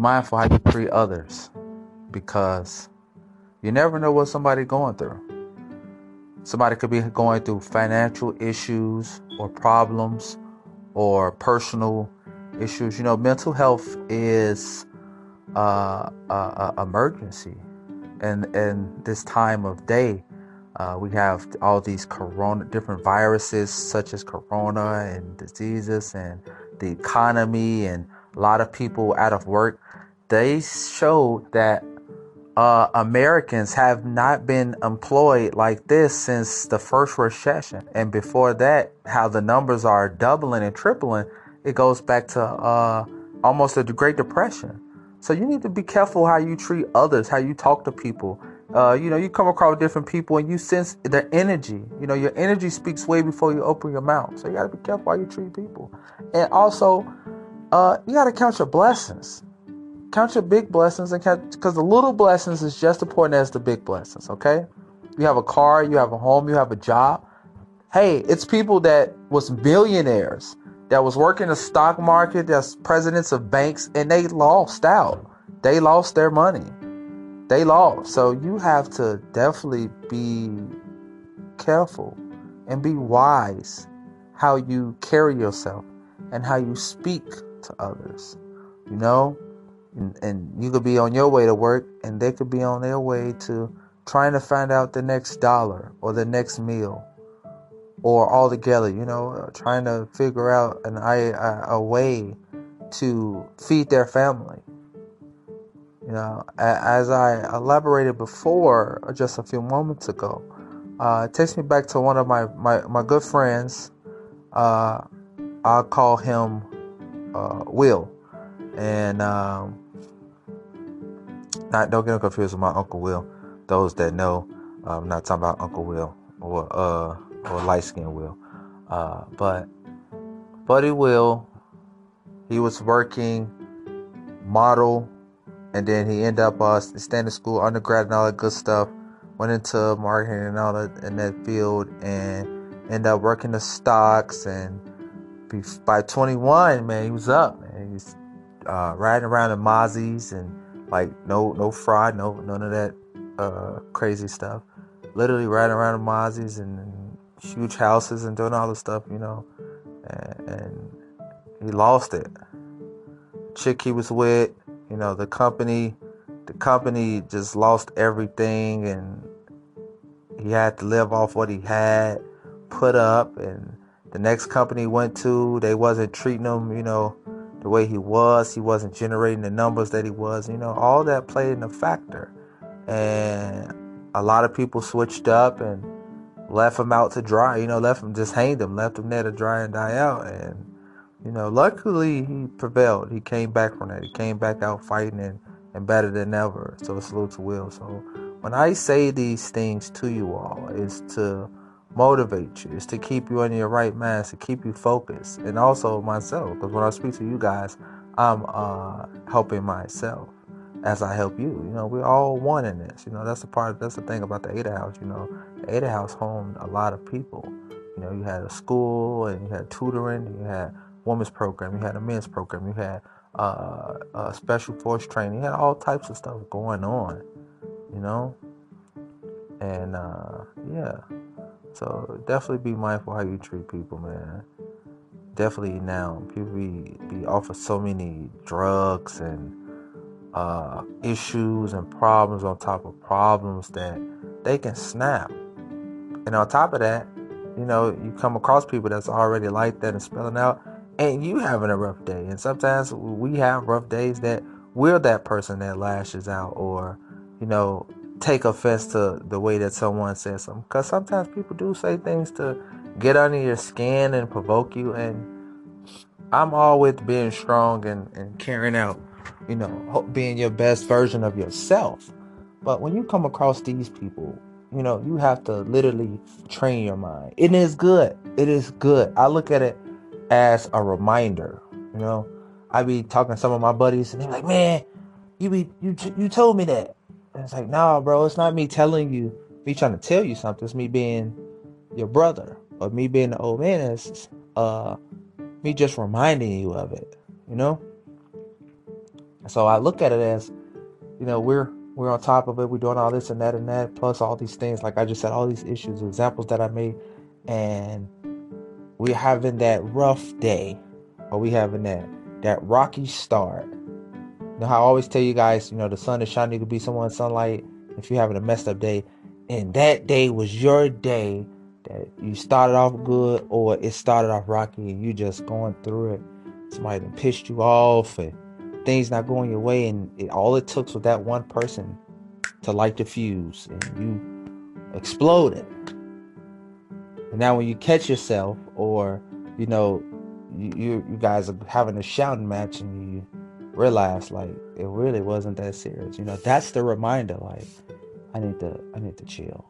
mindful how you treat others because you never know what somebody going through. Somebody could be going through financial issues or problems or personal issues. You know, mental health is uh, emergency, and in this time of day, uh, we have all these corona, different viruses such as corona and diseases, and the economy, and a lot of people out of work. They showed that uh, Americans have not been employed like this since the first recession, and before that, how the numbers are doubling and tripling. It goes back to uh, almost the Great Depression. So you need to be careful how you treat others, how you talk to people. Uh, you know, you come across different people and you sense their energy. You know, your energy speaks way before you open your mouth. So you got to be careful how you treat people. And also, uh, you got to count your blessings. Count your big blessings and count because the little blessings is just as important as the big blessings. Okay, you have a car, you have a home, you have a job. Hey, it's people that was millionaires that was working the stock market, that's presidents of banks, and they lost out. They lost their money. They lost. So you have to definitely be careful and be wise how you carry yourself and how you speak to others. You know? And, and you could be on your way to work and they could be on their way to trying to find out the next dollar or the next meal or all together, you know, uh, trying to figure out an a, a way to feed their family. You know, as I elaborated before, uh, just a few moments ago, uh, it takes me back to one of my my, my good friends. Uh, I'll call him uh, Will, and um, not don't get confused with my uncle Will. Those that know, I'm not talking about Uncle Will or uh or light skin Will. Uh, but Buddy Will, he was working model, and then he ended up uh, standing school, undergrad, and all that good stuff. Went into marketing and all that in that field, and ended up working the stocks. And by 21, man, he was up. Man, he's uh, riding around in Mazis and like no no fraud, no none of that uh, crazy stuff. Literally riding around in Mazis and, and huge houses and doing all this stuff, you know, and, and he lost it. Chick he was with, you know, the company, the company just lost everything, and he had to live off what he had put up, and the next company went to, they wasn't treating him, you know, the way he was. He wasn't generating the numbers that he was. You know, all that played in a factor, and a lot of people switched up and left him out to dry. You know, left him just hanged him, left him there to dry and die out. And you know, luckily he prevailed. He came back from that. He came back out fighting and, and better than ever. So it's salute to Will. So when I say these things to you all, it's to motivate you, is to keep you in your right mind, to keep you focused, and also myself. Because when I speak to you guys, I'm uh, helping myself as I help you. You know, we're all one in this. You know, that's the part. That's the thing about the Ada House. You know, the Ada House homed a lot of people. You know, you had a school and you had tutoring. You had women's program. You had a men's program. You had uh, a special force training. You had all types of stuff going on. You know, and uh, yeah. So definitely be mindful how you treat people, man. Definitely now people be be offered so many drugs and uh, issues and problems on top of problems that they can snap. And on top of that, you know, you come across people that's already like that and spilling out, and you having a rough day. And sometimes we have rough days that we're that person that lashes out or, you know, take offense to the way that someone says something. Because sometimes people do say things to get under your skin and provoke you. And I'm always being strong and, and carrying out you know, being your best version of yourself. But when you come across these people, you know, you have to literally train your mind. It is good. It is good. I look at it as a reminder. You know, I be talking to some of my buddies, and they're like, "Man, you be you you told me that." And it's like, "Nah, bro, it's not me telling you, me trying to tell you something. It's me being your brother, or me being the old man. It's uh, me just reminding you of it. You know." So I look at it as, you know, we're we're on top of it. We're doing all this and that and that, plus all these things. Like I just said, all these issues, examples that I made, and we're having that rough day, or we having that that rocky start. Know how I always tell you guys, you know, the sun is shining. You could be someone's sunlight. If you're having a messed up day, and that day was your day that you started off good, or it started off rocky, and you just going through it. Somebody pissed you off, and things not going your way, and it, all it took was that one person to light the fuse, and you exploded. And now when you catch yourself, or you know, you you, you guys are having a shouting match, and you realize like it really wasn't that serious. You know, that's the reminder. Like I need to I need to chill.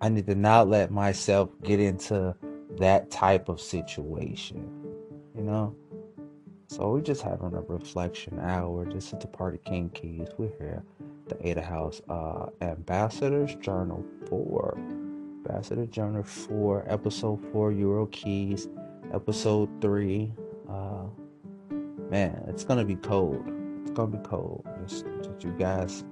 I need to not let myself get into that type of situation. You know. So we're just having a reflection hour. This is the Party King Keys. We're here, the Ada House uh, Ambassadors Journal 4. Ambassador Journal 4, Episode 4, Euro Keys, Episode 3. Uh, man, it's to be cold. It's to be cold. Just, just you guys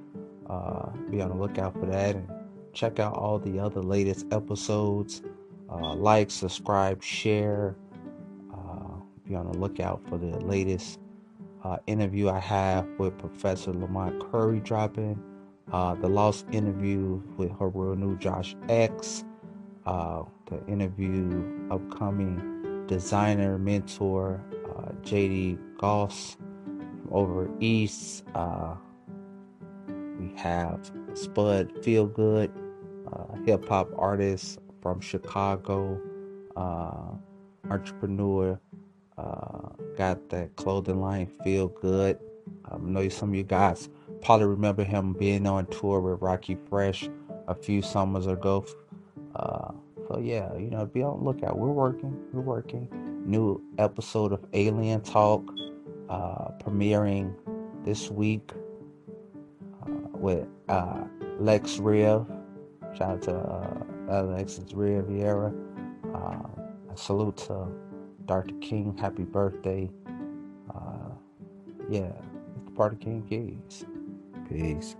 uh, be on the lookout for that and check out all the other latest episodes. Uh, like, subscribe, share be on the lookout for the latest uh, interview I have with Professor Lamont Curry dropping. Uh, the lost interview with her real new Josh X. Uh, the interview upcoming designer mentor uh, JD Goss from over east. Uh, we have Spud Feelgood, uh, hip hop artist from Chicago, entrepreneur uh, got that clothing line Feel Good. I know some of you guys probably remember him being on tour with Rockie Fresh a few summers ago. Uh, so yeah, you know, be on the lookout. We're working. We're working. New episode of Alien Talk uh, premiering this week uh, with uh, Lex Rev. Shout out to uh, Alexis Riviera. Uh, salute to Dr. King, happy birthday. Uh, yeah, it's the Party King Keys. Peace.